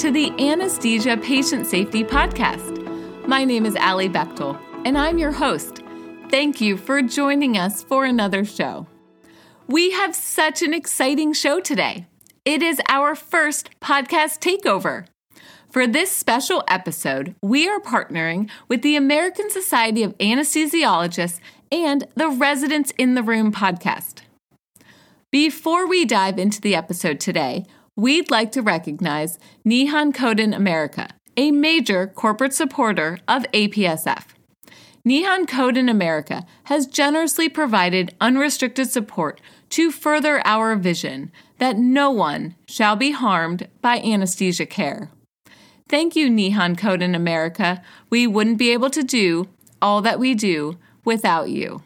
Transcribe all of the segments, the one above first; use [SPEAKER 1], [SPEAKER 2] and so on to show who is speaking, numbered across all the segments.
[SPEAKER 1] To the Anesthesia Patient Safety Podcast. My name is Allie Bechtel, and I'm your host. Thank you for joining us for another show. We have such an exciting show today. It is our first podcast takeover. For this special episode, we are partnering with the American Society of Anesthesiologists and the Residents in the Room podcast. Before we dive into the episode today, we'd like to recognize Nihon Kohden America, a major corporate supporter of APSF. Nihon Kohden America has generously provided unrestricted support to further our vision that no one shall be harmed by anesthesia care. Thank you, Nihon Kohden America. We wouldn't be able to do all that we do without you.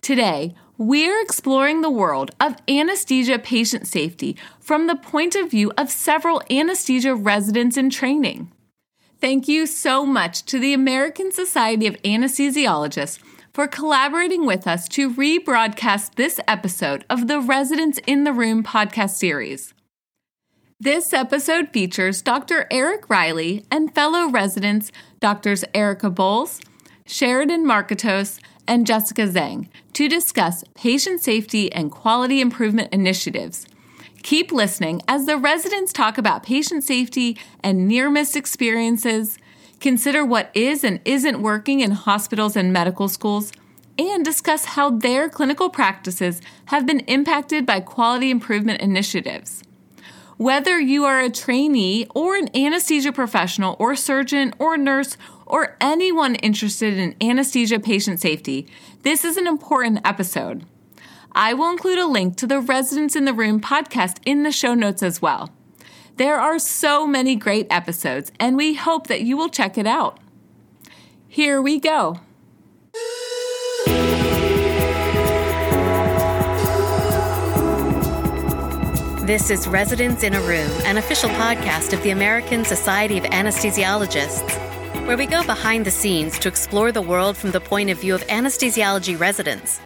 [SPEAKER 1] Today, we're exploring the world of anesthesia patient safety from the point of view of several anesthesia residents in training. Thank you so much to the American Society of Anesthesiologists for collaborating with us to rebroadcast this episode of the Residents in the Room podcast series. This episode features Dr. Eric Riley and fellow residents Drs. Erica Bowles, Sheridan Marketos, and Jessica Zhang to discuss patient safety and quality improvement initiatives. Keep listening as the residents talk about patient safety and near miss experiences, consider what is and isn't working in hospitals and medical schools, and discuss how their clinical practices have been impacted by quality improvement initiatives. Whether you are a trainee or an anesthesia professional or surgeon or nurse or anyone interested in anesthesia patient safety, this is an important episode. I will include a link to the Residents in the Room podcast in the show notes as well. There are so many great episodes, and we hope that you will check it out. Here we go.
[SPEAKER 2] This is Residents in a Room, an official podcast of the American Society of Anesthesiologists, where we go behind the scenes to explore the world from the point of view of anesthesiology residents.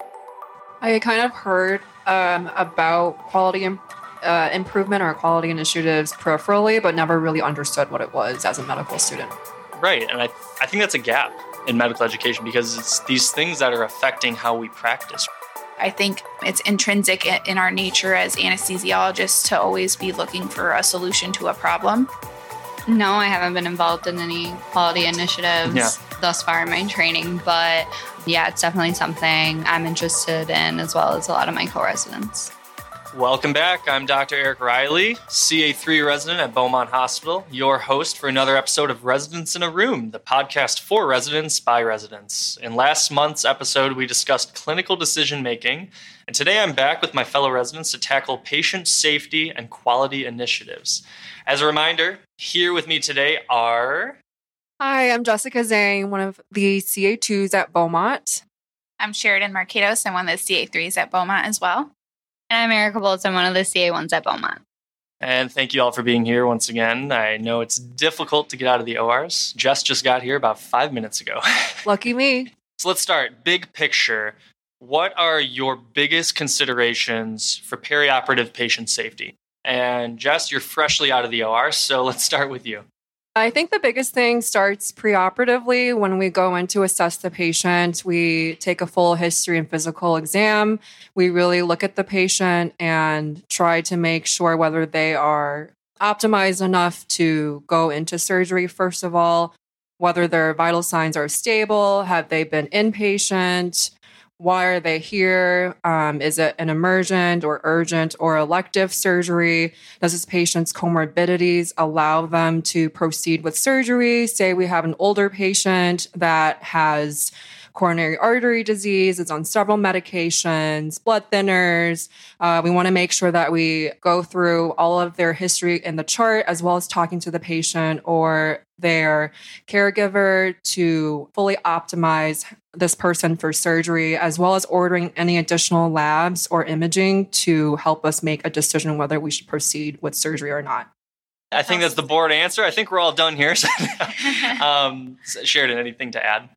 [SPEAKER 3] I kind of heard um, about quality Im- uh, improvement or quality initiatives peripherally, but never really understood what it was as a medical student.
[SPEAKER 4] Right. And I, I think that's a gap in medical education because it's these things that are affecting how we practice.
[SPEAKER 5] I think it's intrinsic in our nature as anesthesiologists to always be looking for a solution to a problem.
[SPEAKER 6] No, I haven't been involved in any quality initiatives yeah. thus far in my training, but yeah, it's definitely something I'm interested in as well as a lot of my co residents.
[SPEAKER 4] Welcome back. I'm Dr. Eric Riley, CA3 resident at Beaumont Hospital, your host for another episode of Residents in a Room, the podcast for residents by residents. In last month's episode, we discussed clinical decision making, and today I'm back with my fellow residents to tackle patient safety and quality initiatives. As a reminder, here with me today are.
[SPEAKER 3] Hi, I'm Jessica Zhang, one of the CA2s at Beaumont.
[SPEAKER 5] I'm Sheridan Marketos. I'm one of the CA3s at Beaumont as well.
[SPEAKER 6] And I'm Erica Bowles. I'm one of the CA1s at Beaumont.
[SPEAKER 4] And thank you all for being here once again. I know it's difficult to get out of the ORs. Jess just got here about five minutes ago.
[SPEAKER 3] Lucky me.
[SPEAKER 4] So let's start. Big picture. What are your biggest considerations for perioperative patient safety? And Jess, you're freshly out of the OR, so let's start with you.
[SPEAKER 3] I think the biggest thing starts preoperatively when we go in to assess the patient. We take a full history and physical exam. We really look at the patient and try to make sure whether they are optimized enough to go into surgery, first of all, whether their vital signs are stable, have they been inpatient, why are they here? Um, is it an emergent or urgent or elective surgery? Does this patient's comorbidities allow them to proceed with surgery? Say we have an older patient that has coronary artery disease, is on several medications, blood thinners. Uh, we want to make sure that we go through all of their history in the chart, as well as talking to the patient or their caregiver to fully optimize this person for surgery, as well as ordering any additional labs or imaging to help us make a decision whether we should proceed with surgery or not.
[SPEAKER 4] I think that's the board answer. I think we're all done here. um, Sheridan, anything to add?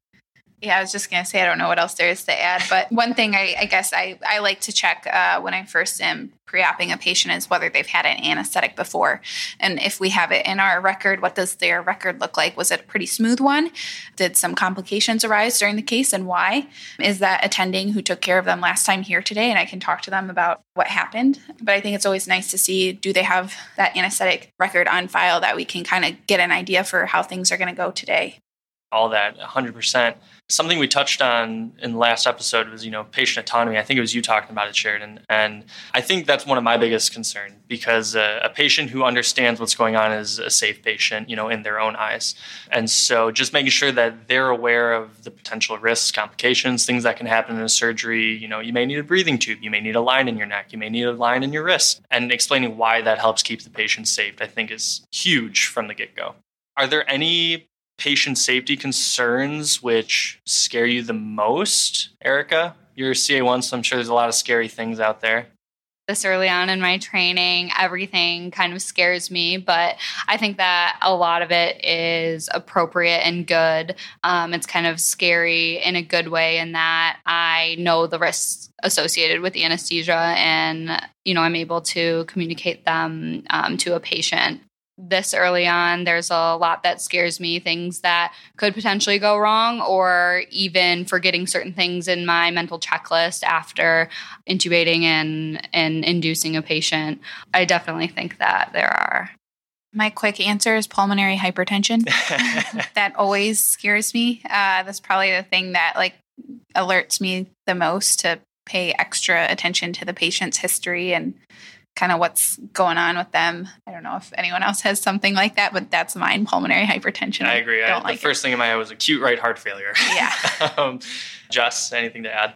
[SPEAKER 5] Yeah, I was just going to say, I don't know what else there is to add, but one thing I, I guess I, I like to check uh, when I first am pre-opping a patient is whether they've had an anesthetic before. And if we have it in our record, what does their record look like? Was it a pretty smooth one? Did some complications arise during the case and why? Is that attending who took care of them last time here today? And I can talk to them about what happened. But I think it's always nice to see do they have that anesthetic record on file that we can kind of get an idea for how things are going to go today
[SPEAKER 4] all that 100%. Something we touched on in the last episode was, you know, patient autonomy. I think it was you talking about it, Sheridan. And I think that's one of my biggest concerns because a, a patient who understands what's going on is a safe patient, you know, in their own eyes. And so just making sure that they're aware of the potential risks, complications, things that can happen in a surgery. You know, you may need a breathing tube, you may need a line in your neck, you may need a line in your wrist. And explaining why that helps keep the patient safe, I think is huge from the get go. Are there any patient safety concerns which scare you the most, Erica? You're a CA1, so I'm sure there's a lot of scary things out there.
[SPEAKER 6] This early on in my training, everything kind of scares me, but I think that a lot of it is appropriate and good. Um, it's kind of scary in a good way, in that I know the risks associated with the anesthesia, and you know I'm able to communicate them um, to a patient this early on, there's a lot that scares me, things that could potentially go wrong, or even forgetting certain things in my mental checklist after intubating and, and inducing a patient. I definitely think that there are.
[SPEAKER 5] My quick answer is pulmonary hypertension. that always scares me. Uh, that's probably the thing that like alerts me the most to pay extra attention to the patient's history and kind of what's going on with them. I don't know if anyone else has something like that, but that's mine pulmonary hypertension.
[SPEAKER 4] I agree. I, don't like the first it. thing in my head was acute right heart failure.
[SPEAKER 5] Yeah. um,
[SPEAKER 4] Jess, anything to add?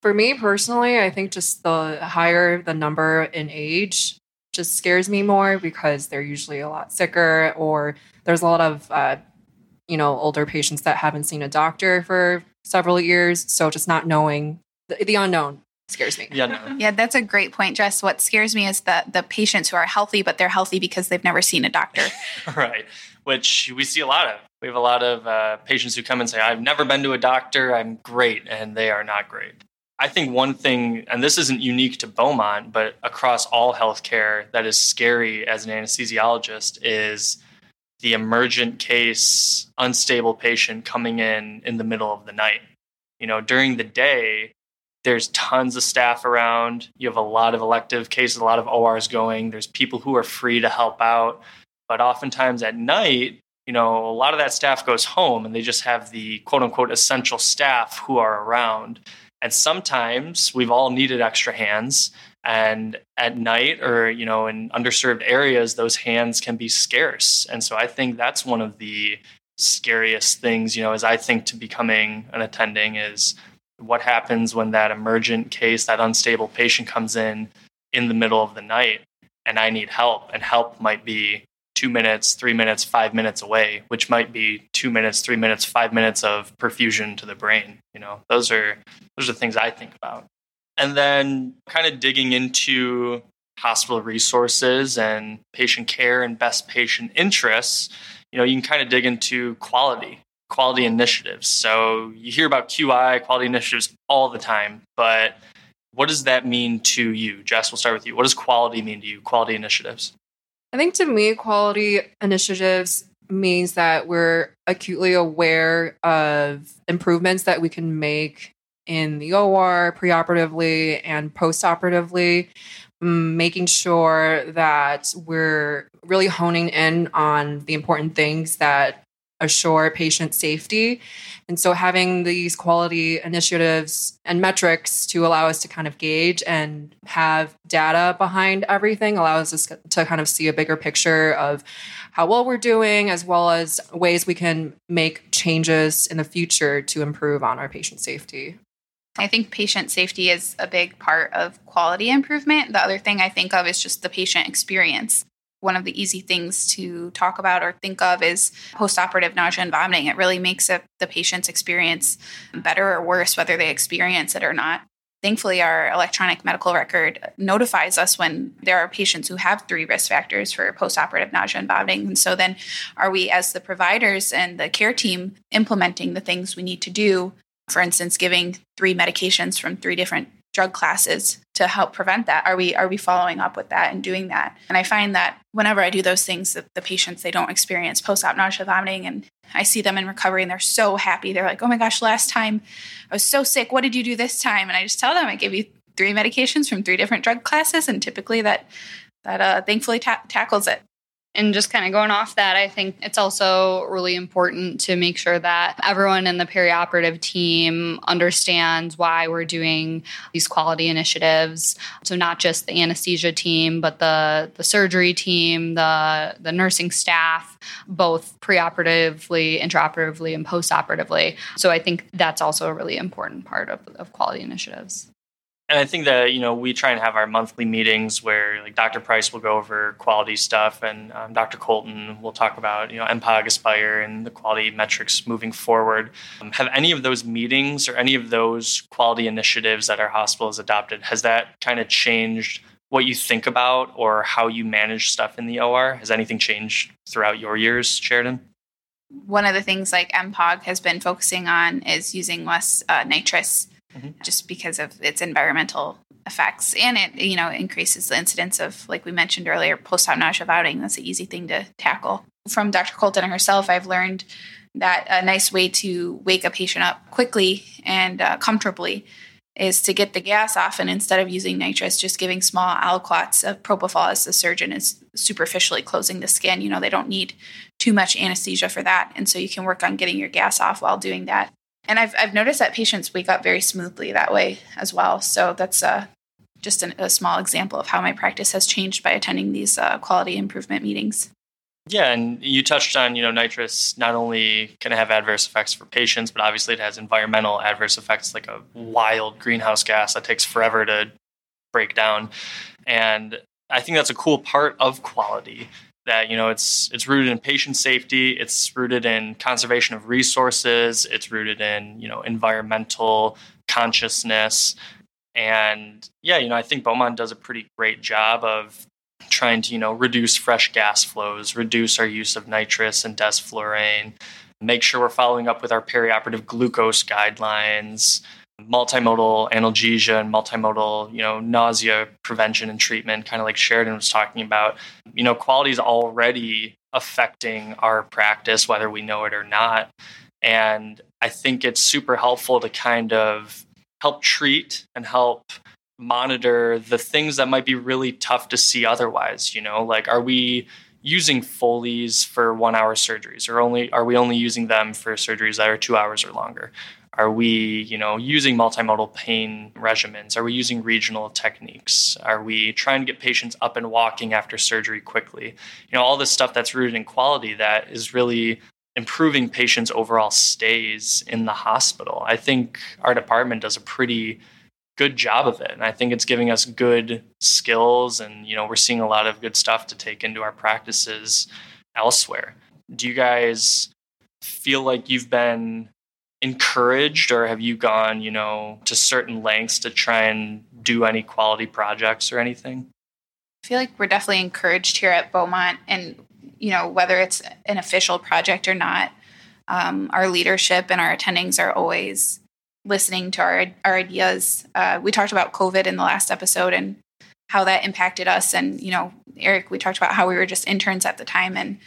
[SPEAKER 3] For me personally, I think just the higher the number in age just scares me more because they're usually a lot sicker or there's a lot of uh, you know older patients that haven't seen a doctor for several years so just not knowing the, the unknown scares me.
[SPEAKER 4] Yeah, no.
[SPEAKER 5] yeah, that's a great point, Jess. What scares me is the the patients who are healthy, but they're healthy because they've never seen a doctor.
[SPEAKER 4] right, which we see a lot of. We have a lot of uh, patients who come and say, "I've never been to a doctor. I'm great," and they are not great. I think one thing, and this isn't unique to Beaumont, but across all healthcare, that is scary as an anesthesiologist is the emergent case, unstable patient coming in in the middle of the night. You know, during the day, there's tons of staff around. You have a lot of elective cases, a lot of ORs going. There's people who are free to help out. But oftentimes at night, you know, a lot of that staff goes home and they just have the quote unquote essential staff who are around. And sometimes we've all needed extra hands. And at night or, you know, in underserved areas, those hands can be scarce. And so I think that's one of the scariest things, you know, as I think to becoming an attending is what happens when that emergent case, that unstable patient comes in in the middle of the night and I need help, and help might be two minutes, three minutes, five minutes away, which might be two minutes, three minutes, five minutes of perfusion to the brain. You know, those are those are things I think about. And then kind of digging into hospital resources and patient care and best patient interests, you know, you can kind of dig into quality quality initiatives. So you hear about QI, quality initiatives all the time, but what does that mean to you? Jess, we'll start with you. What does quality mean to you, quality initiatives?
[SPEAKER 3] I think to me, quality initiatives means that we're acutely aware of improvements that we can make in the OR, preoperatively, and postoperatively, making sure that we're really honing in on the important things that assure patient safety. And so having these quality initiatives and metrics to allow us to kind of gauge and have data behind everything allows us to kind of see a bigger picture of how well we're doing, as well as ways we can make changes in the future to improve on our patient safety.
[SPEAKER 5] I think patient safety is a big part of quality improvement. The other thing I think of is just the patient experience one of the easy things to talk about or think of is postoperative nausea and vomiting. It really makes it, the patient's experience better or worse, whether they experience it or not. Thankfully, our electronic medical record notifies us when there are patients who have three risk factors for postoperative nausea and vomiting. And so, then are we, as the providers and the care team, implementing the things we need to do? For instance, giving three medications from three different drug classes to help prevent that. Are we are we following up with that and doing that? And i find that whenever i do those things the, the patients they don't experience post-op nausea vomiting and i see them in recovery and they're so happy. They're like oh my gosh last time i was so sick. What did you do this time? And i just tell them i gave you three medications from three different drug classes and typically that that uh, thankfully ta- tackles it
[SPEAKER 6] and just kind of going off that, I think it's also really important to make sure that everyone in the perioperative team understands why we're doing these quality initiatives. So not just the anesthesia team, but the the surgery team, the the nursing staff, both preoperatively, intraoperatively, and postoperatively. So I think that's also a really important part of, of quality initiatives
[SPEAKER 4] and I think that you know we try and have our monthly meetings where like Dr. Price will go over quality stuff, and um, Dr. Colton will talk about you know MPOG Aspire and the quality metrics moving forward. Um, have any of those meetings or any of those quality initiatives that our hospital has adopted has that kind of changed what you think about or how you manage stuff in the OR? Has anything changed throughout your years, Sheridan?
[SPEAKER 5] One of the things like MPOG has been focusing on is using less uh, nitrous mm-hmm. just because of its environmental effects. And it you know increases the incidence of like we mentioned earlier post-op nausea vomiting. That's an easy thing to tackle. From dr colton and herself i've learned that a nice way to wake a patient up quickly and uh, comfortably is to get the gas off. And instead of using nitrous just giving small aliquots of propofol as the surgeon is superficially closing the skin. You know they don't need too much anesthesia for that. And so you can work on getting your gas off while doing that and I've, I've noticed that patients wake up very smoothly that way as well. So that's uh, just an, a small example of how my practice has changed by attending these uh, quality improvement meetings.
[SPEAKER 4] Yeah, and you touched on, you know, nitrous not only can have adverse effects for patients, but obviously it has environmental adverse effects like a wild greenhouse gas that takes forever to break down. And I think that's a cool part of quality that you know it's it's rooted in patient safety it's rooted in conservation of resources it's rooted in you know environmental consciousness. And yeah you know i think beaumont does a pretty great job of trying to you know reduce fresh gas flows reduce our use of nitrous and desflurane make sure we're following up with our perioperative glucose guidelines multimodal analgesia and multimodal, you know, nausea prevention and treatment, kind of like Sheridan was talking about. You know, quality is already affecting our practice, whether we know it or not. And I think it's super helpful to kind of help treat and help monitor the things that might be really tough to see otherwise. You know, like are we using Foleys for one hour surgeries or only are we only using them for surgeries that are two hours or longer? Are we, you know, using multimodal pain regimens? Are we using regional techniques? Are we trying to get patients up and walking after surgery quickly? You know, all this stuff that's rooted in quality that is really improving patients' overall stays in the hospital. I think our department does a pretty good job of it. And i think it's giving us good skills and you know we're seeing a lot of good stuff to take into our practices elsewhere. Do you guys feel like you've been encouraged or have you gone you know to certain lengths to try and do any quality projects or anything?
[SPEAKER 5] I feel like we're definitely encouraged here at beaumont and you know whether it's an official project or not um, our leadership and our attendings are always listening to our, our ideas uh, we talked about covid in the last episode and how that impacted us and you know eric we talked about how we were just interns at the time and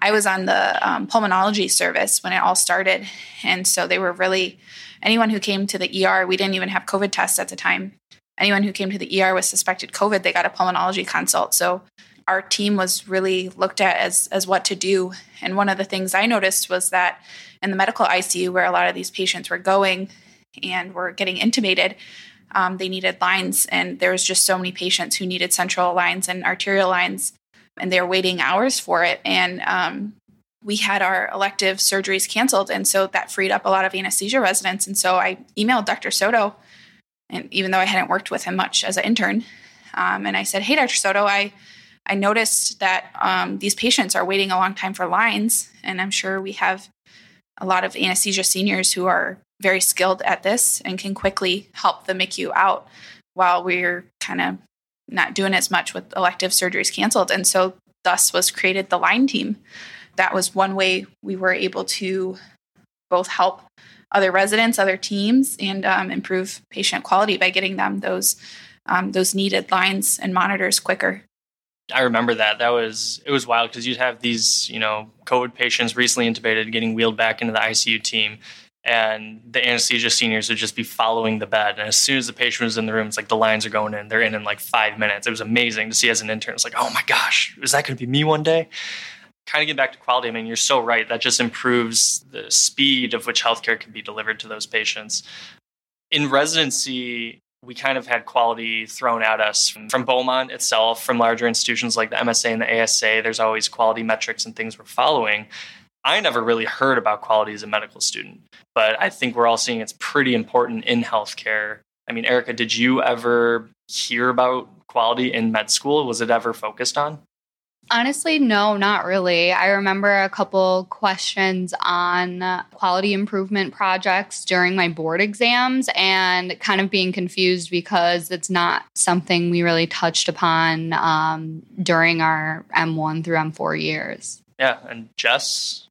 [SPEAKER 5] I was on the um, pulmonology service when it all started. And so they were really, anyone who came to the ER, we didn't even have COVID tests at the time. Anyone who came to the ER with suspected COVID, they got a pulmonology consult. So our team was really looked at as as what to do. And one of the things I noticed was that in the medical ICU, where a lot of these patients were going and were getting intubated, um, they needed lines, and there was just so many patients who needed central lines and arterial lines, and they were waiting hours for it. And um, we had our elective surgeries canceled, and so that freed up a lot of anesthesia residents. And so I emailed Dr. Soto, and even though I hadn't worked with him much as an intern, um, and I said, "Hey, Dr. Soto, I." I noticed that um, these patients are waiting a long time for lines, and I'm sure we have a lot of anesthesia seniors who are very skilled at this and can quickly help the MICU out while we're kind of not doing as much with elective surgeries canceled. And so, thus was created the line team. That was one way we were able to both help other residents, other teams, and um, improve patient quality by getting them those um, those needed lines and monitors quicker.
[SPEAKER 4] I remember that. That was it was wild because you'd have these, you know, COVID patients recently intubated getting wheeled back into the ICU team and the anesthesia seniors would just be following the bed. And as soon as the patient was in the room, it's like the lines are going in. They're in in like five minutes. It was amazing to see as an intern. It's like, oh my gosh, is that going to be me one day? Kind of get back to quality. I mean, you're so right. That just improves the speed of which healthcare can be delivered to those patients. In residency, we kind of had quality thrown at us from, from Beaumont itself, from larger institutions like the MSA and the ASA. There's always quality metrics and things we're following. I never really heard about quality as a medical student, but I think we're all seeing it's pretty important in healthcare. I mean, Erica, did you ever hear about quality in med school? Was it ever focused on?
[SPEAKER 6] Honestly, no, not really. I remember a couple questions on quality improvement projects during my board exams and kind of being confused because it's not something we really touched upon um, during our M1 through M4 years.
[SPEAKER 4] Yeah. And Jess,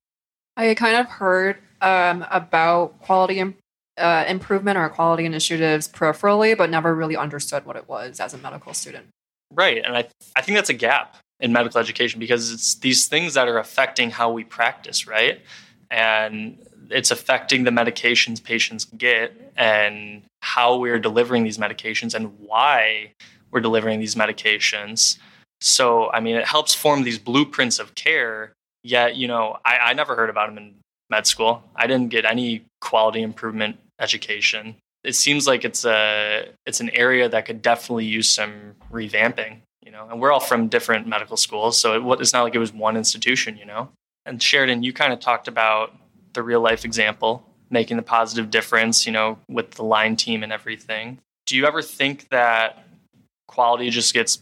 [SPEAKER 3] I kind of heard um, about quality Im- uh, improvement or quality initiatives peripherally, but never really understood what it was as a medical student.
[SPEAKER 4] Right. And I, I think that's a gap in medical education because it's these things that are affecting how we practice, right? And it's affecting the medications patients get and how we're delivering these medications and why we're delivering these medications. So, I mean, it helps form these blueprints of care Yet, you know, I, I never heard about them in med school. I didn't get any quality improvement education. It seems like it's a it's an area that could definitely use some revamping. You know, and we're all from different medical schools, so it, it's not like it was one institution. You know, and Sheridan, you kind of talked about the real life example making the positive difference. You know, with the line team and everything. Do you ever think that quality just gets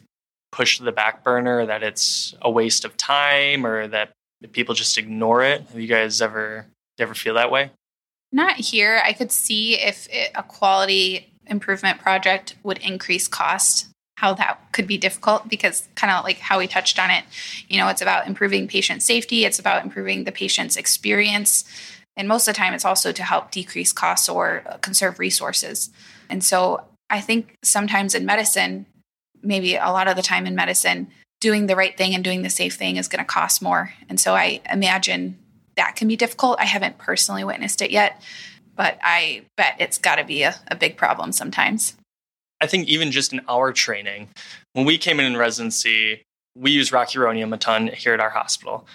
[SPEAKER 4] pushed to the back burner, that it's a waste of time, or that people just ignore it? Have you guys ever ever feel that way?
[SPEAKER 5] Not here. I could see if it, a quality improvement project would increase cost, how that could be difficult because kind of like how we touched on it, you know, it's about improving patient safety, it's about improving the patient's experience. And most of the time, it's also to help decrease costs or conserve resources. And so I think sometimes in medicine, maybe a lot of the time in medicine, doing the right thing and doing the safe thing is going to cost more. And so I imagine that can be difficult. I haven't personally witnessed it yet, but I bet it's got to be a, a big problem sometimes.
[SPEAKER 4] I think even just in our training, when we came in in residency, we use rocuronium a ton here at our hospital.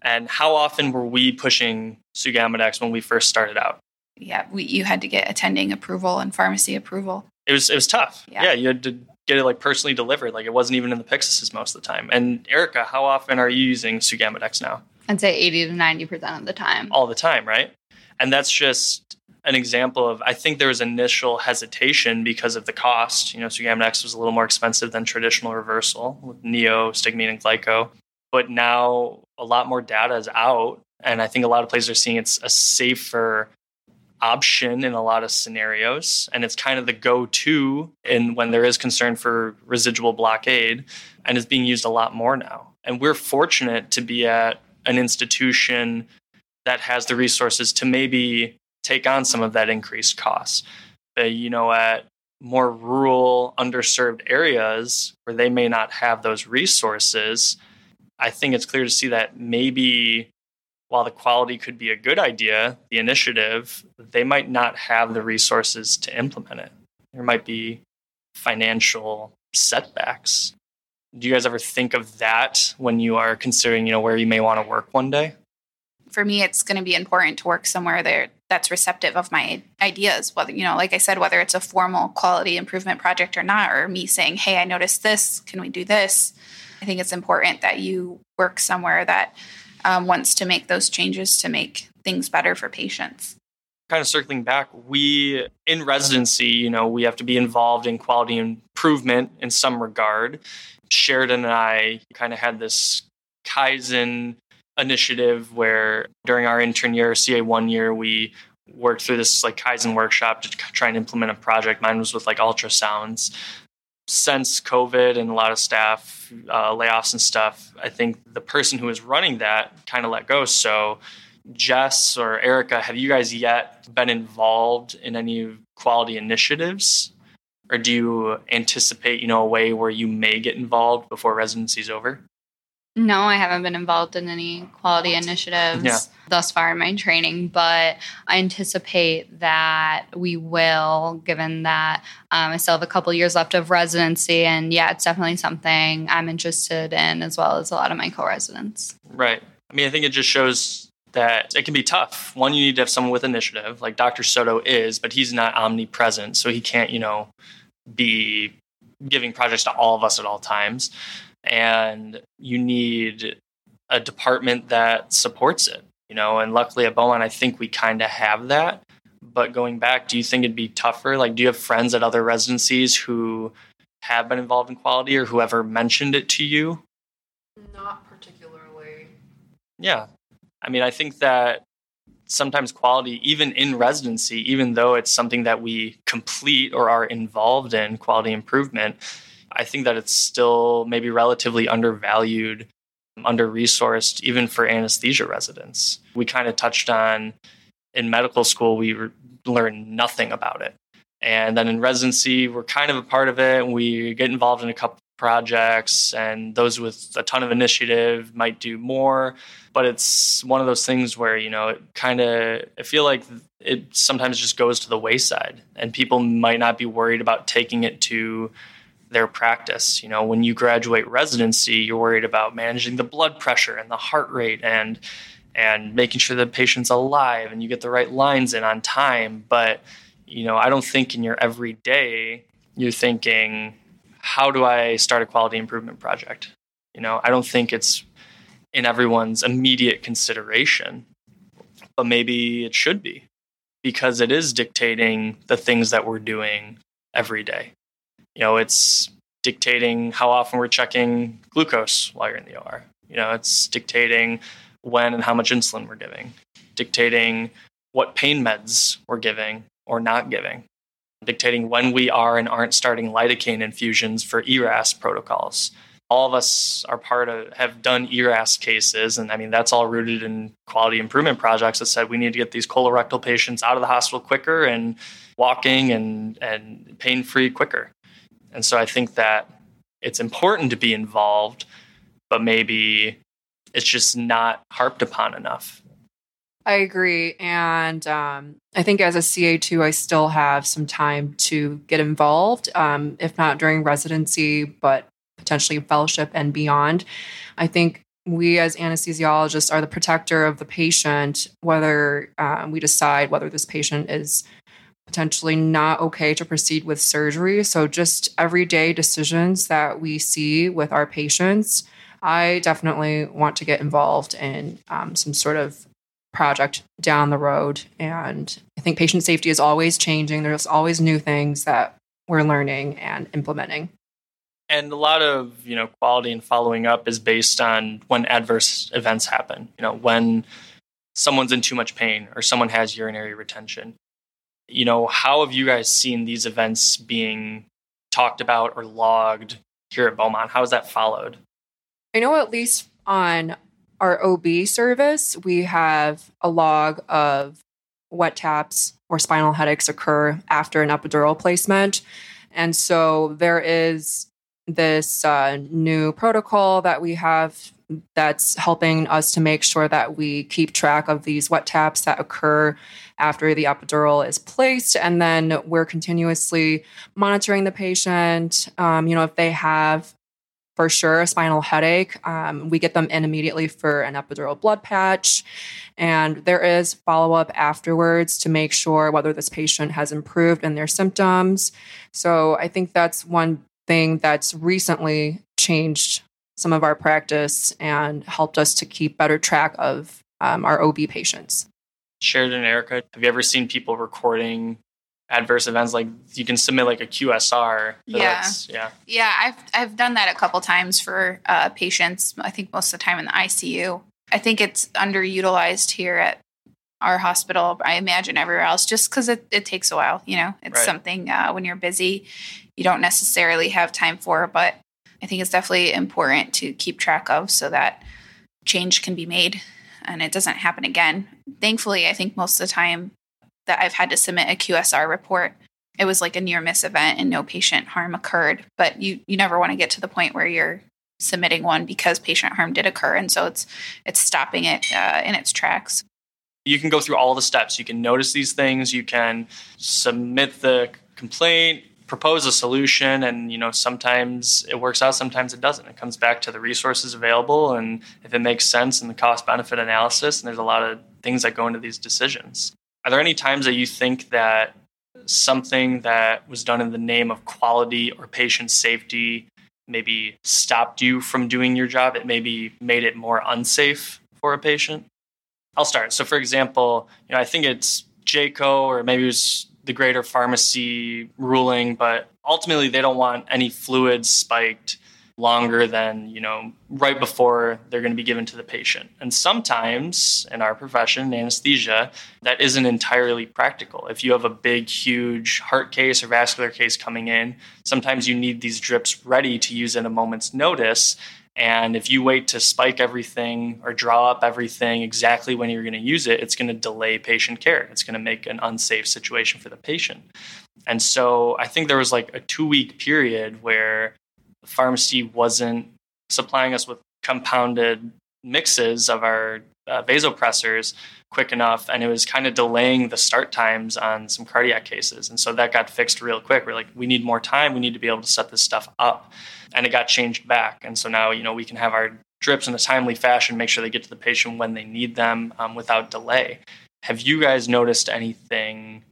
[SPEAKER 4] And how often were we pushing Sugammadex when we first started out?
[SPEAKER 5] Yeah, we, you had to get attending approval and pharmacy approval.
[SPEAKER 4] It was it was tough. Yeah, yeah you had to get it like personally delivered. Like it wasn't even in the Pyxis most of the time. And Erica, how often are you using Sugammadex now?
[SPEAKER 6] I'd say 80 to 90% of the time.
[SPEAKER 4] All the time, right? And that's just an example of I think there was initial hesitation because of the cost. You know, Sugammadex was a little more expensive than traditional reversal with neo, stigmine, and glyco. But now a lot more data is out. And I think a lot of places are seeing it's a safer option in a lot of scenarios and it's kind of the go-to in when there is concern for residual blockade and is being used a lot more now. And we're fortunate to be at an institution that has the resources to maybe take on some of that increased cost. But you know at more rural underserved areas where they may not have those resources i think it's clear to see that maybe while the quality could be a good idea, the initiative, they might not have the resources to implement it. There might be financial setbacks. Do you guys ever think of that when you are considering, you know, where you may want to work one day?
[SPEAKER 5] For me, it's going to be important to work somewhere there that's receptive of my ideas. Whether you know, like I said, whether it's a formal quality improvement project or not, or me saying, "Hey, I noticed this. Can we do this?" I think it's important that you work somewhere that um, wants to make those changes to make things better for patients
[SPEAKER 4] kind of circling back, we in residency, you know, we have to be involved in quality improvement in some regard. Sheridan and I kind of had this Kaizen initiative where during our intern year, CA1 year, we worked through this like Kaizen workshop to try and implement a project. Mine was with like ultrasounds. Since COVID and a lot of staff uh, layoffs and stuff, I think the person who was running that kind of let go. So Jess or Erica, have you guys yet been involved in any quality initiatives? Or do you anticipate, you know, a way where you may get involved before residency is over?
[SPEAKER 6] No, I haven't been involved in any quality initiatives yeah. thus far in my training, but I anticipate that we will, given that um, I still have a couple years left of residency. And yeah, it's definitely something I'm interested in, as well as a lot of my co residents.
[SPEAKER 4] Right. I mean, I think it just shows that it can be tough. One, you need to have someone with initiative, like Dr. Soto is, but he's not omnipresent, so he can't, you know, be giving projects to all of us at all times. And you need a department that supports it, you know. And luckily at Beaumont, I think we kind of have that. But going back, do you think it'd be tougher? Like, do you have friends at other residencies who have been involved in quality or whoever mentioned it to you?
[SPEAKER 3] Not particularly.
[SPEAKER 4] Yeah. I mean, I think that sometimes quality, even in residency, even though it's something that we complete or are involved in quality improvement, I think that it's still maybe relatively undervalued, um, under resourced, even for anesthesia residents. We kind of touched on in medical school, we re- learned nothing about it. And then in residency, we're kind of a part of it. We get involved in a couple projects, and those with a ton of initiative might do more. But it's one of those things where, you know, it kind of, I feel like it sometimes just goes to the wayside, and people might not be worried about taking it to their practice. You know, when you graduate residency, you're worried about managing the blood pressure and the heart rate and and making sure the patient's alive and you get the right lines in on time. But, you know, I don't think in your everyday you're thinking, how do I start a quality improvement project? You know, I don't think it's in everyone's immediate consideration, but maybe it should be because it is dictating the things that we're doing every day. You know, it's dictating how often we're checking glucose while you're in the OR. You know, it's dictating when and how much insulin we're giving, dictating what pain meds we're giving or not giving dictating when we are and aren't starting lidocaine infusions for ERAS protocols. All of us are part of have done ERAS cases, and I mean that's all rooted in quality improvement projects that said we need to get these colorectal patients out of the hospital quicker and walking and and pain free quicker. And so I think that it's important to be involved, but maybe it's just not harped upon enough.
[SPEAKER 3] I agree. And um, I think as a CA2, I still have some time to get involved, um, if not during residency, but potentially fellowship and beyond. I think we as anesthesiologists are the protector of the patient, whether um, we decide whether this patient is potentially not okay to proceed with surgery. So, just everyday decisions that we see with our patients, I definitely want to get involved in um, some sort of project down the road. And I think patient safety is always changing. There's always new things that we're learning and implementing.
[SPEAKER 4] And a lot of, you know, quality and following up is based on when adverse events happen. You know, when someone's in too much pain or someone has urinary retention. You know, how have you guys seen these events being talked about or logged here at Beaumont? How is that followed?
[SPEAKER 3] I know at least on our OB service, we have a log of wet taps or spinal headaches occur after an epidural placement. And so there is this uh, new protocol that we have that's helping us to make sure that we keep track of these wet taps that occur after the epidural is placed. And then we're continuously monitoring the patient. Um, you know, if they have for sure a spinal headache. Um, we get them in immediately for an epidural blood patch. And there is follow up afterwards to make sure whether this patient has improved in their symptoms. So I think that's one thing that's recently changed some of our practice and helped us to keep better track of um, our OB patients.
[SPEAKER 4] Sheridan and Erica, have you ever seen people recording adverse events? Like you can submit like a qsr
[SPEAKER 5] yeah.
[SPEAKER 4] yeah.
[SPEAKER 5] Yeah i've i've done that a couple times for uh, patients i think most of the time in the icu i think it's underutilized here at our hospital i imagine everywhere else just because it, it takes a while you know? It's
[SPEAKER 4] Right.
[SPEAKER 5] something uh, when you're busy you don't necessarily have time for but i think it's definitely important to keep track of so that change can be made and it doesn't happen again. Thankfully i think most of the time that i've had to submit a qsr report it was like a near miss event and no patient harm occurred. But you you never want to get to the point where you're submitting one because patient harm did occur. And so it's it's stopping it uh, in its tracks.
[SPEAKER 4] You can go through all the steps. You can notice these things. You can submit the complaint propose a solution and you know sometimes it works out sometimes it doesn't. It comes back to the resources available and if it makes sense in the cost benefit analysis and there's a lot of things that go into these decisions. Are there any times that you think that something that was done in the name of quality or patient safety maybe stopped you from doing your job? It maybe made it more unsafe for a patient? I'll start. So, for example, you know, I think it's JCAHO or maybe it was the greater pharmacy ruling, but ultimately they don't want any fluids spiked longer than, you know, right before they're going to be given to the patient. And sometimes in our profession, anesthesia, that isn't entirely practical. If you have a big, huge heart case or vascular case coming in, sometimes you need these drips ready to use at a moment's notice. And if you wait to spike everything or draw up everything exactly when you're going to use it, it's going to delay patient care. It's going to make an unsafe situation for the patient. And so I think there was like a two week period where the pharmacy wasn't supplying us with compounded mixes of our uh, vasopressors quick enough and it was kind of delaying the start times on some cardiac cases. And so that got fixed real quick. We're like we need more time. We need to be able to set this stuff up. And it got changed back. And so now you know we can have our drips in a timely fashion make sure they get to the patient when they need them um, without delay. Have you guys noticed anything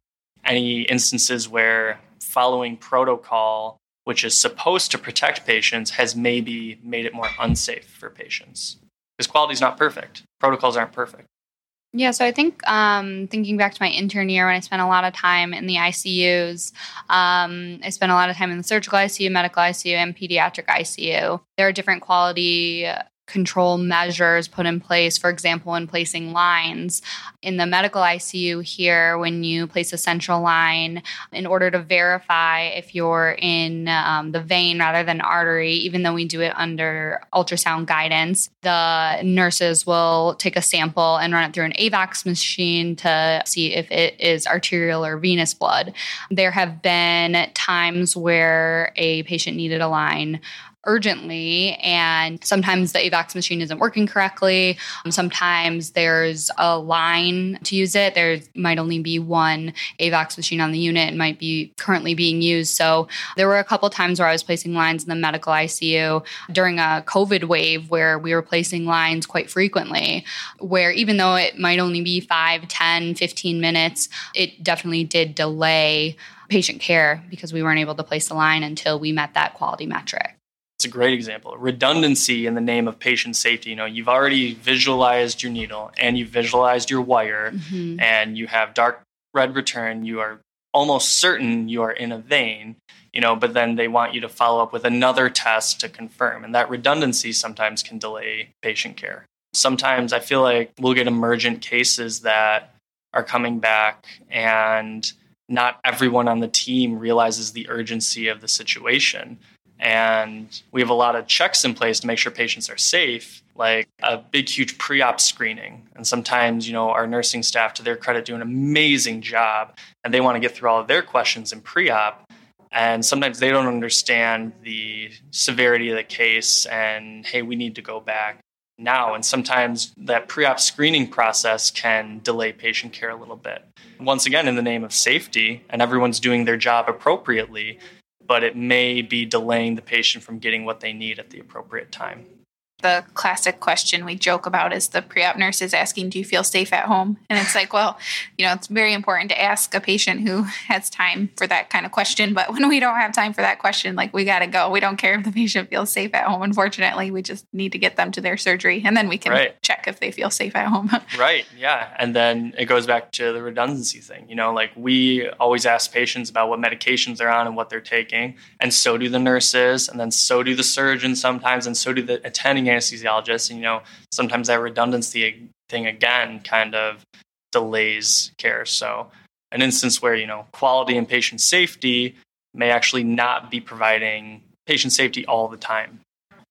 [SPEAKER 4] any instances where following protocol which is supposed to protect patients has maybe made it more unsafe for patients because quality is not perfect protocols aren't perfect
[SPEAKER 6] Yeah, so I think um, thinking back to my intern year when I spent a lot of time in the ICUs, um, I spent a lot of time in the surgical ICU, medical ICU, and pediatric ICU. There are different quality control measures put in place, for example, in placing lines. In the medical ICU here, when you place a central line, in order to verify if you're in um, the vein rather than artery, even though we do it under ultrasound guidance, the nurses will take a sample and run it through an AVOX machine to see if it is arterial or venous blood. There have been times where a patient needed a line urgently and sometimes the AVOX machine isn't working correctly. Um, Sometimes there's a line to use it. There might only be one AVOX machine on the unit and might be currently being used. So there were a couple times where I was placing lines in the medical ICU during a COVID wave where we were placing lines quite frequently, where even though it might only be 5, 10, 15 minutes, it definitely did delay patient care because we weren't able to place the line until we met that quality metric.
[SPEAKER 4] It's a great example. Redundancy in the name of patient safety. You know, you've already visualized your needle and you've visualized your wire
[SPEAKER 6] Mhm.
[SPEAKER 4] and you have dark red return. You are almost certain you are in a vein, you know, but then they want you to follow up with another test to confirm. And that redundancy sometimes can delay patient care. Sometimes I feel like we'll get emergent cases that are coming back and not everyone on the team realizes the urgency of the situation and we have a lot of checks in place to make sure patients are safe like a big huge pre-op screening. And sometimes you know our nursing staff to their credit do an amazing job and they want to get through all of their questions in pre-op. And sometimes they don't understand the severity of the case and hey we need to go back now. And sometimes that pre-op screening process can delay patient care a little bit. Once again in the name of safety and everyone's doing their job appropriately but it may be delaying the patient from getting what they need at the appropriate time
[SPEAKER 5] the classic question we joke about is the pre-op nurse is asking, "Do you feel safe at home?" And it's like, well, you know, it's very important to ask a patient who has time for that kind of question. But when we don't have time for that question, like we got to go. We don't care if the patient feels safe at home. Unfortunately, we just need to get them to their surgery, and then we can right. check if they feel safe at home.
[SPEAKER 4] right. Yeah. And then it goes back to the redundancy thing. You know, like we always ask patients about what medications they're on and what they're taking, and so do the nurses, and then so do the surgeons sometimes, and so do the attending anesthesiologists. And, you know, sometimes that redundancy thing again kind of delays care. So, an instance where, you know, quality and patient safety may actually not be providing patient safety all the time.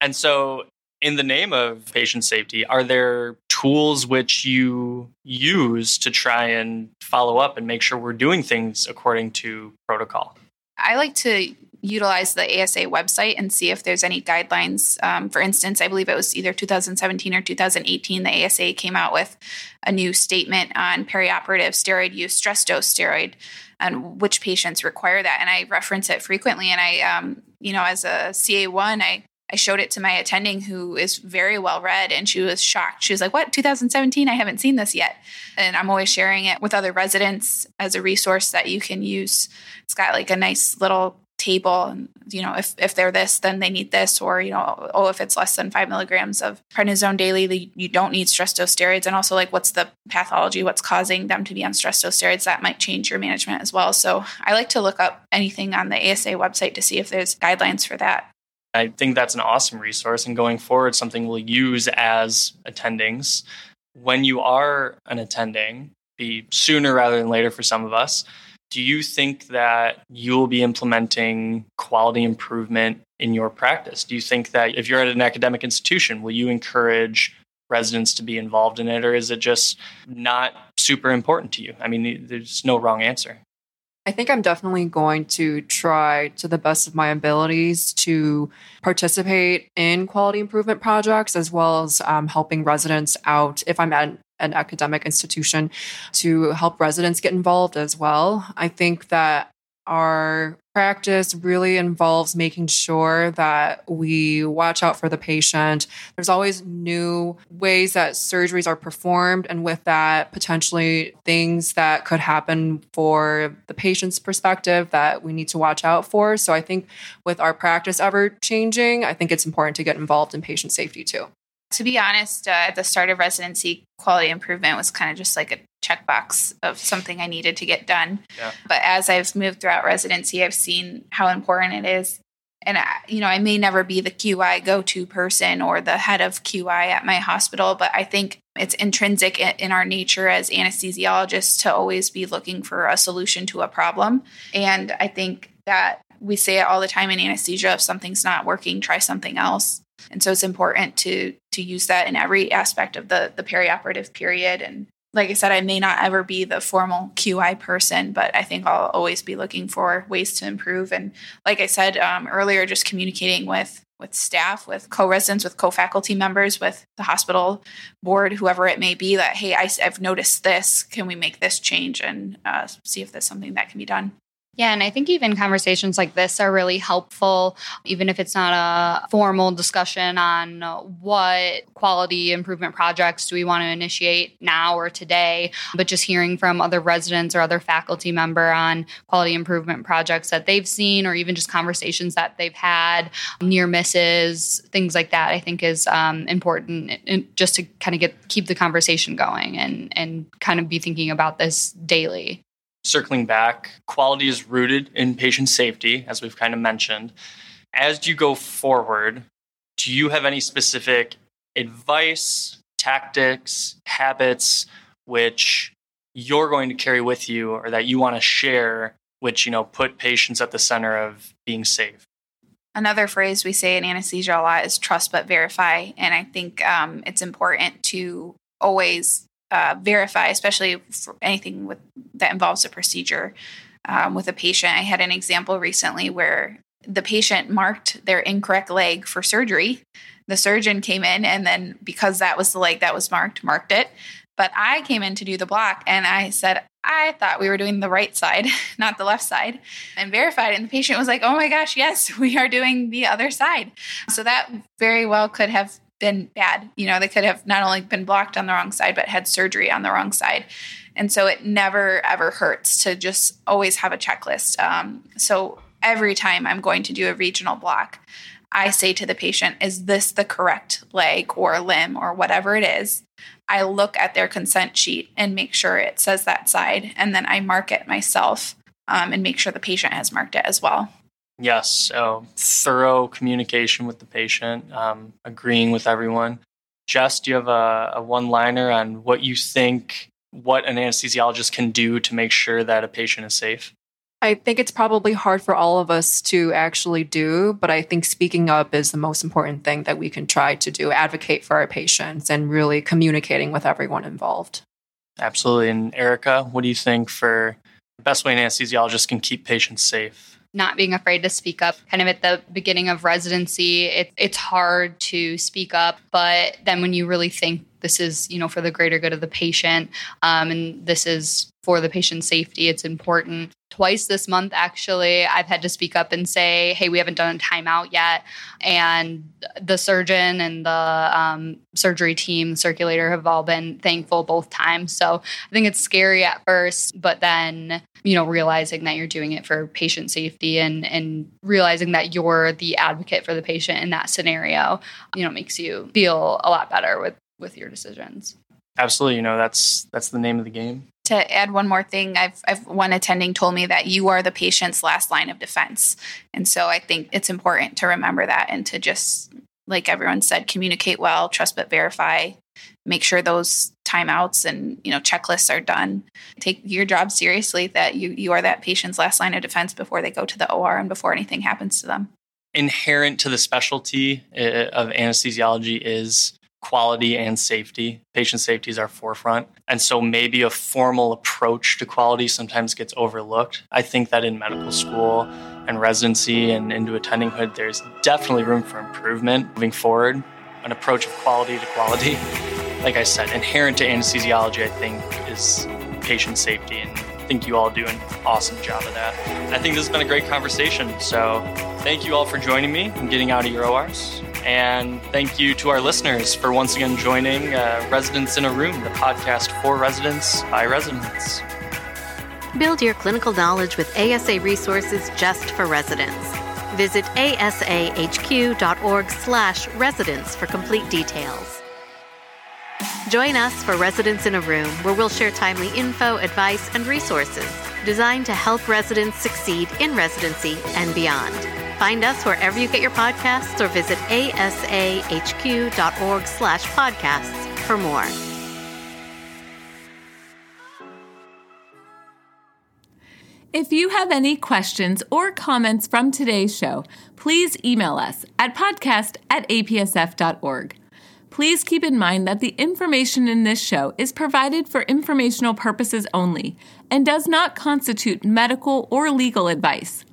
[SPEAKER 4] And so, in the name of patient safety, are there tools which you use to try and follow up and make sure we're doing things according to protocol?
[SPEAKER 5] I like to utilize the ASA website and see if there's any guidelines. Um, for instance, I believe it was either 2017 or 2018, the ASA came out with a new statement on perioperative steroid use, stress dose steroid, and which patients require that. And I reference it frequently. And I, um, you know, as a CA1, I I showed it to my attending who is very well read and she was shocked. She was like, What, 2017? I haven't seen this yet. And I'm always sharing it with other residents as a resource that you can use. It's got like a nice little table and you know if if they're this then they need this or you know oh if it's less than five milligrams of prednisone daily you don't need stress dose steroids. And also like what's the pathology? What's causing them to be on stress dose steroids? That might change your management as well. So i like to look up anything on the asa website to see if there's guidelines for that.
[SPEAKER 4] I think that's an awesome resource and going forward something we'll use as attendings. When you are an attending be sooner rather than later for some of us do you think that you will be implementing quality improvement in your practice? Do you think that if you're at an academic institution, will you encourage residents to be involved in it, or is it just not super important to you? I mean, there's no wrong answer.
[SPEAKER 3] I think I'm definitely going to try to the best of my abilities to participate in quality improvement projects as well as um, helping residents out if I'm at an academic institution to help residents get involved as well. I think that our practice really involves making sure that we watch out for the patient. There's always new ways that surgeries are performed, and with that, potentially things that could happen for the patient's perspective that we need to watch out for. So I think with our practice ever changing, I think it's important to get involved in patient safety too.
[SPEAKER 5] To be honest, uh, at the start of residency, quality improvement was kind of just like a checkbox of something I needed to get done. Yeah. But as I've moved throughout residency, I've seen how important it is. And, I, you know, I may never be the QI go to person or the head of QI at my hospital, but I think it's intrinsic in our nature as anesthesiologists to always be looking for a solution to a problem. And I think that we say it all the time in anesthesia if something's not working, try something else. And so it's important to to use that in every aspect of the the perioperative period and like I said, I may not ever be the formal QI person, but I think I'll always be looking for ways to improve. And like I said um, earlier, just communicating with with staff, with co-residents, with co-faculty members, with the hospital board, whoever it may be, that hey, I, have noticed this. Can we make this change and uh, see if there's something that can be done?
[SPEAKER 6] Yeah, and I think even conversations like this are really helpful, even if it's not a formal discussion on what quality improvement projects do we want to initiate now or today, but just hearing from other residents or other faculty member on quality improvement projects that they've seen or even just conversations that they've had, near misses, things like that, I think is um, important just to kind of get keep the conversation going and and kind of be thinking about this daily
[SPEAKER 4] circling back, quality is rooted in patient safety, as we've kind of mentioned. As you go forward, do you have any specific advice, tactics, habits which you're going to carry with you or that you want to share which you know put patients at the center of being safe
[SPEAKER 5] another phrase we say in anesthesia a lot is trust but verify and i think um, it's important to always uh, verify, especially for anything with that involves a procedure um, with a patient. I had an example recently where the patient marked their incorrect leg for surgery. The surgeon came in and then because that was the leg that was marked, marked it. But I came in to do the block and I said, I thought we were doing the right side, not the left side, and verified. And the patient was like, oh my gosh, yes, we are doing the other side. So that very well could have been bad. You know, they could have not only been blocked on the wrong side, but had surgery on the wrong side. And so it never ever hurts to just always have a checklist. Um, so every time I'm going to do a regional block, I say to the patient, is this the correct leg or limb or whatever it is? I look at their consent sheet and make sure it says that side, and then I mark it myself um, and make sure the patient has marked it as well.
[SPEAKER 4] Yes, so thorough communication with the patient, um, agreeing with everyone. Jess, do you have a, a one liner on what you think what an anesthesiologist can do to make sure that a patient is safe?
[SPEAKER 3] I think it's probably hard for all of us to actually do, but I think speaking up is the most important thing that we can try to do advocate for our patients and really communicating with everyone involved.
[SPEAKER 4] Absolutely. And Erica, what do you think for the best way an anesthesiologist can keep patients safe?
[SPEAKER 6] Not being afraid to speak up. Kind of at the beginning of residency, it, it's hard to speak up, but then when you really think this is, you know, for the greater good of the patient, um, and this is for the patient's safety, it's important. Twice this month actually i've had to speak up and say hey we haven't done a timeout yet. And the surgeon and the um, surgery team circulator have all been thankful both times. So i think it's scary at first but then you know realizing that you're doing it for patient safety and and realizing that you're the advocate for the patient in that scenario you know makes you feel a lot better with with your decisions
[SPEAKER 4] absolutely you know that's that's the name of the game
[SPEAKER 5] to add one more thing, I've, I've one attending told me that you are the patient's last line of defense. And so I think it's important to remember that and to just, like everyone said, communicate well, trust but verify, make sure those timeouts and you know checklists are done. Take your job seriously that you you are that patient's last line of defense before they go to the OR and before anything happens to them.
[SPEAKER 4] Inherent to the specialty uh, of anesthesiology is quality and safety. Patient safety is our forefront. And so maybe a formal approach to quality sometimes gets overlooked. I think that in medical school and residency and into attendinghood, there's definitely room for improvement moving forward. An approach of quality to quality. Like I said, inherent to anesthesiology, I think, is patient safety. And I think you all do an awesome job of that. I think this has been a great conversation. So thank you all for joining me and getting out of your ORs. And thank you to our listeners for once again joining uh, Residents in a Room, the podcast for residents by residents.
[SPEAKER 2] Build your clinical knowledge with ASA resources just for residents. Visit asahq.org slash residents for complete details. Join us for Residents in a Room, where we'll share timely info, advice, and resources designed to help residents succeed in residency and beyond. Find us wherever you get your podcasts or visit asahq.org slash podcasts for more.
[SPEAKER 1] If you have any questions or comments from today's show, please email us at podcast at apsf.org. Please keep in mind that the information in this show is provided for informational purposes only and does not constitute medical or legal advice.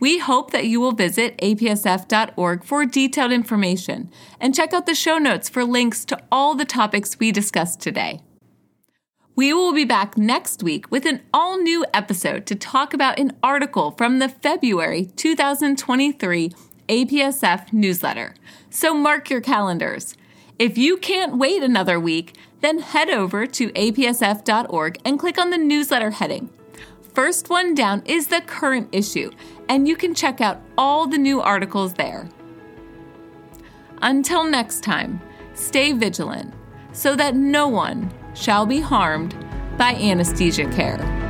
[SPEAKER 1] We hope that you will visit apsf.org for detailed information and check out the show notes for links to all the topics we discussed today. We will be back next week with an all new episode to talk about an article from the February 2023 APSF newsletter. So mark your calendars. If you can't wait another week, then head over to apsf.org and click on the newsletter heading. First one down is the current issue, and you can check out all the new articles there. Until next time, stay vigilant so that no one shall be harmed by anesthesia care.